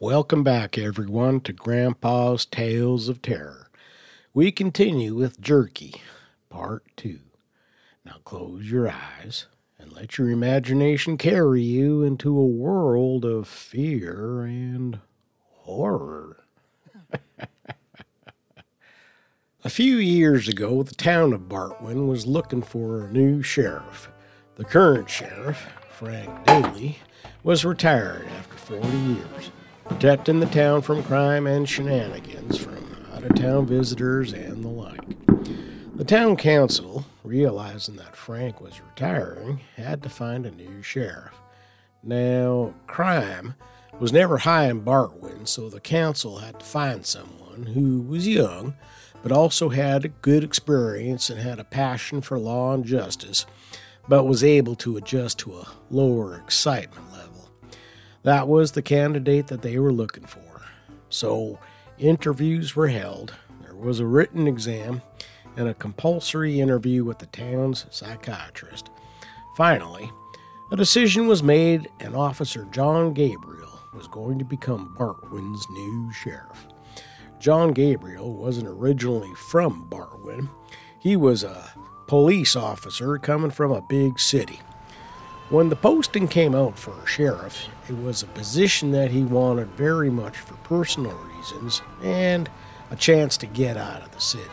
Welcome back, everyone, to Grandpa's Tales of Terror. We continue with Jerky, Part 2. Now close your eyes and let your imagination carry you into a world of fear and horror. a few years ago, the town of Bartwin was looking for a new sheriff. The current sheriff, Frank Daly, was retired after 40 years, protecting the town from crime and shenanigans from out of town visitors and the like. The town council, realizing that Frank was retiring, had to find a new sheriff. Now, crime was never high in Bartwin, so the council had to find someone who was young, but also had good experience and had a passion for law and justice, but was able to adjust to a lower excitement. That was the candidate that they were looking for. So, interviews were held, there was a written exam, and a compulsory interview with the town's psychiatrist. Finally, a decision was made, and Officer John Gabriel was going to become Bartwin's new sheriff. John Gabriel wasn't originally from Bartwin, he was a police officer coming from a big city. When the posting came out for a sheriff, it was a position that he wanted very much for personal reasons and a chance to get out of the city.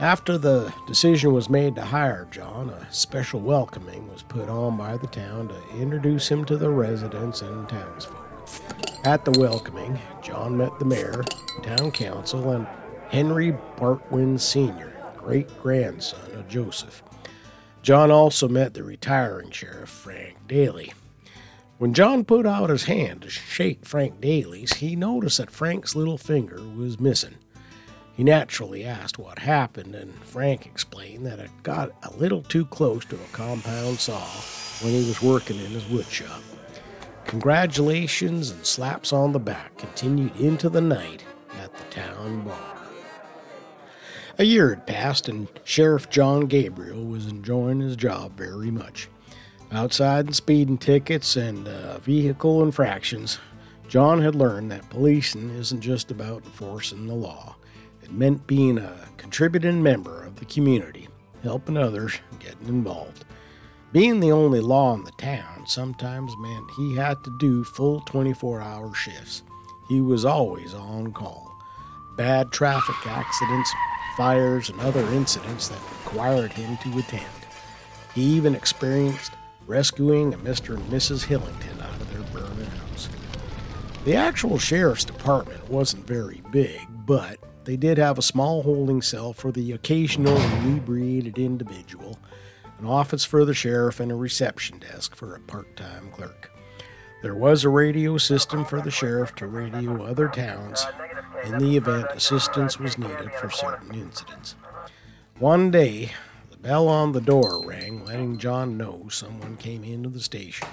After the decision was made to hire John, a special welcoming was put on by the town to introduce him to the residents and townsfolk. At the welcoming, John met the mayor, town council, and Henry Bartwin Sr., great grandson of Joseph. John also met the retiring sheriff, Frank Daly. When John put out his hand to shake Frank Daly's, he noticed that Frank's little finger was missing. He naturally asked what happened, and Frank explained that it got a little too close to a compound saw when he was working in his woodshop. Congratulations and slaps on the back continued into the night at the town bar. A year had passed, and Sheriff John Gabriel was enjoying his job very much. Outside the speeding tickets and uh, vehicle infractions, John had learned that policing isn't just about enforcing the law. It meant being a contributing member of the community, helping others, getting involved. Being the only law in the town sometimes meant he had to do full 24 hour shifts. He was always on call. Bad traffic accidents, fires, and other incidents that required him to attend. He even experienced rescuing a Mr. and Mrs. Hillington out of their burning house. The actual sheriff's department wasn't very big, but they did have a small holding cell for the occasional inebriated individual, an office for the sheriff, and a reception desk for a part time clerk. There was a radio system for the sheriff to radio other towns in the event assistance was needed for certain incidents. One day, the bell on the door rang, letting John know someone came into the station.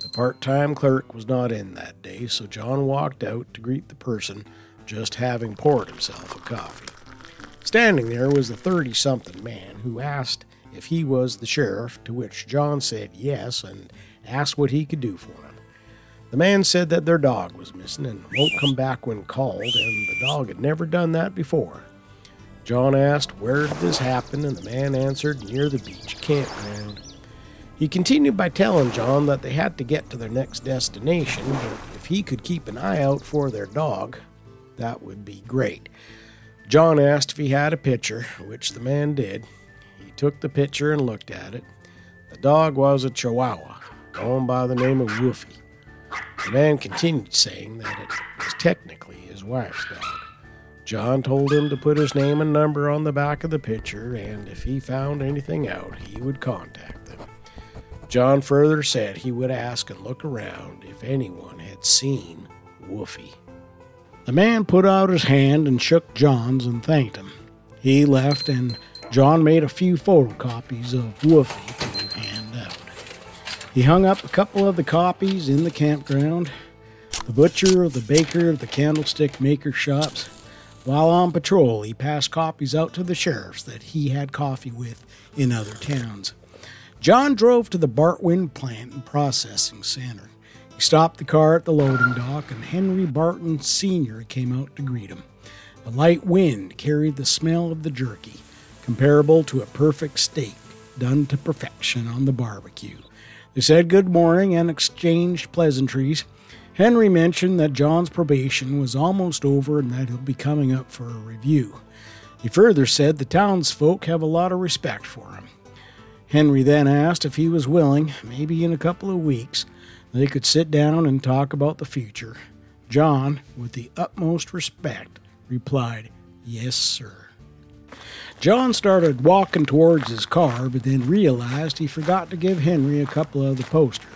The part time clerk was not in that day, so John walked out to greet the person just having poured himself a coffee. Standing there was a 30 something man who asked if he was the sheriff, to which John said yes and asked what he could do for him. The man said that their dog was missing and won't come back when called, and the dog had never done that before. John asked where did this happen, and the man answered near the beach campground. He continued by telling John that they had to get to their next destination, but if he could keep an eye out for their dog, that would be great. John asked if he had a picture, which the man did. He took the picture and looked at it. The dog was a Chihuahua, going by the name of Woofie. The man continued saying that it was technically his wife's dog. John told him to put his name and number on the back of the picture, and if he found anything out, he would contact them. John further said he would ask and look around if anyone had seen Woofie. The man put out his hand and shook John's and thanked him. He left, and John made a few photocopies of Woofie. He hung up a couple of the copies in the campground. The butcher, the baker, the candlestick maker shops. While on patrol, he passed copies out to the sheriffs that he had coffee with in other towns. John drove to the Bartwin plant and processing center He stopped the car at the loading dock, and Henry Bartwin Sr. came out to greet him. A light wind carried the smell of the jerky, comparable to a perfect steak done to perfection on the barbecue. They said good morning and exchanged pleasantries. Henry mentioned that John's probation was almost over and that he'll be coming up for a review. He further said the townsfolk have a lot of respect for him. Henry then asked if he was willing, maybe in a couple of weeks, they could sit down and talk about the future. John, with the utmost respect, replied, Yes, sir. John started walking towards his car, but then realized he forgot to give Henry a couple of the posters.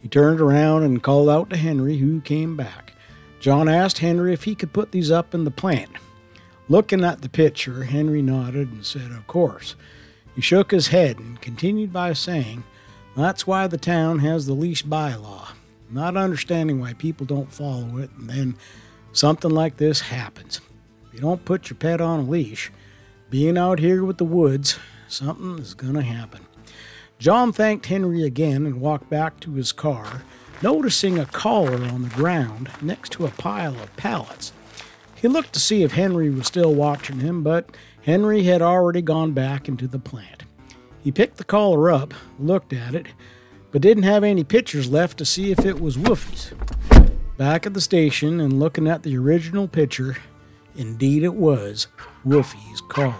He turned around and called out to Henry, who came back. John asked Henry if he could put these up in the plant. Looking at the picture, Henry nodded and said, Of course. He shook his head and continued by saying, That's why the town has the leash bylaw. Not understanding why people don't follow it, and then something like this happens. If you don't put your pet on a leash, being out here with the woods, something is going to happen. John thanked Henry again and walked back to his car, noticing a collar on the ground next to a pile of pallets. He looked to see if Henry was still watching him, but Henry had already gone back into the plant. He picked the collar up, looked at it, but didn't have any pictures left to see if it was Woofie's. Back at the station and looking at the original picture, Indeed, it was Woofie's collar.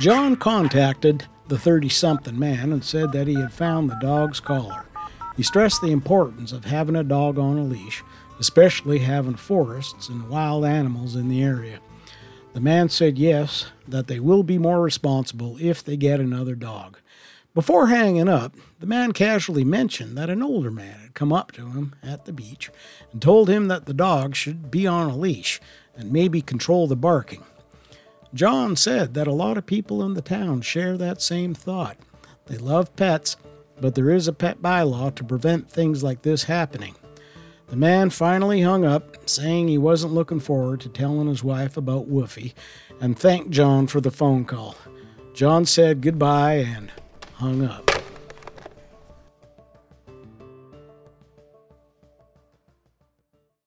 John contacted the 30 something man and said that he had found the dog's collar. He stressed the importance of having a dog on a leash, especially having forests and wild animals in the area. The man said yes, that they will be more responsible if they get another dog. Before hanging up, the man casually mentioned that an older man had come up to him at the beach and told him that the dog should be on a leash and maybe control the barking. John said that a lot of people in the town share that same thought. They love pets, but there is a pet bylaw to prevent things like this happening. The man finally hung up, saying he wasn't looking forward to telling his wife about Woofie, and thanked John for the phone call. John said goodbye and hung up.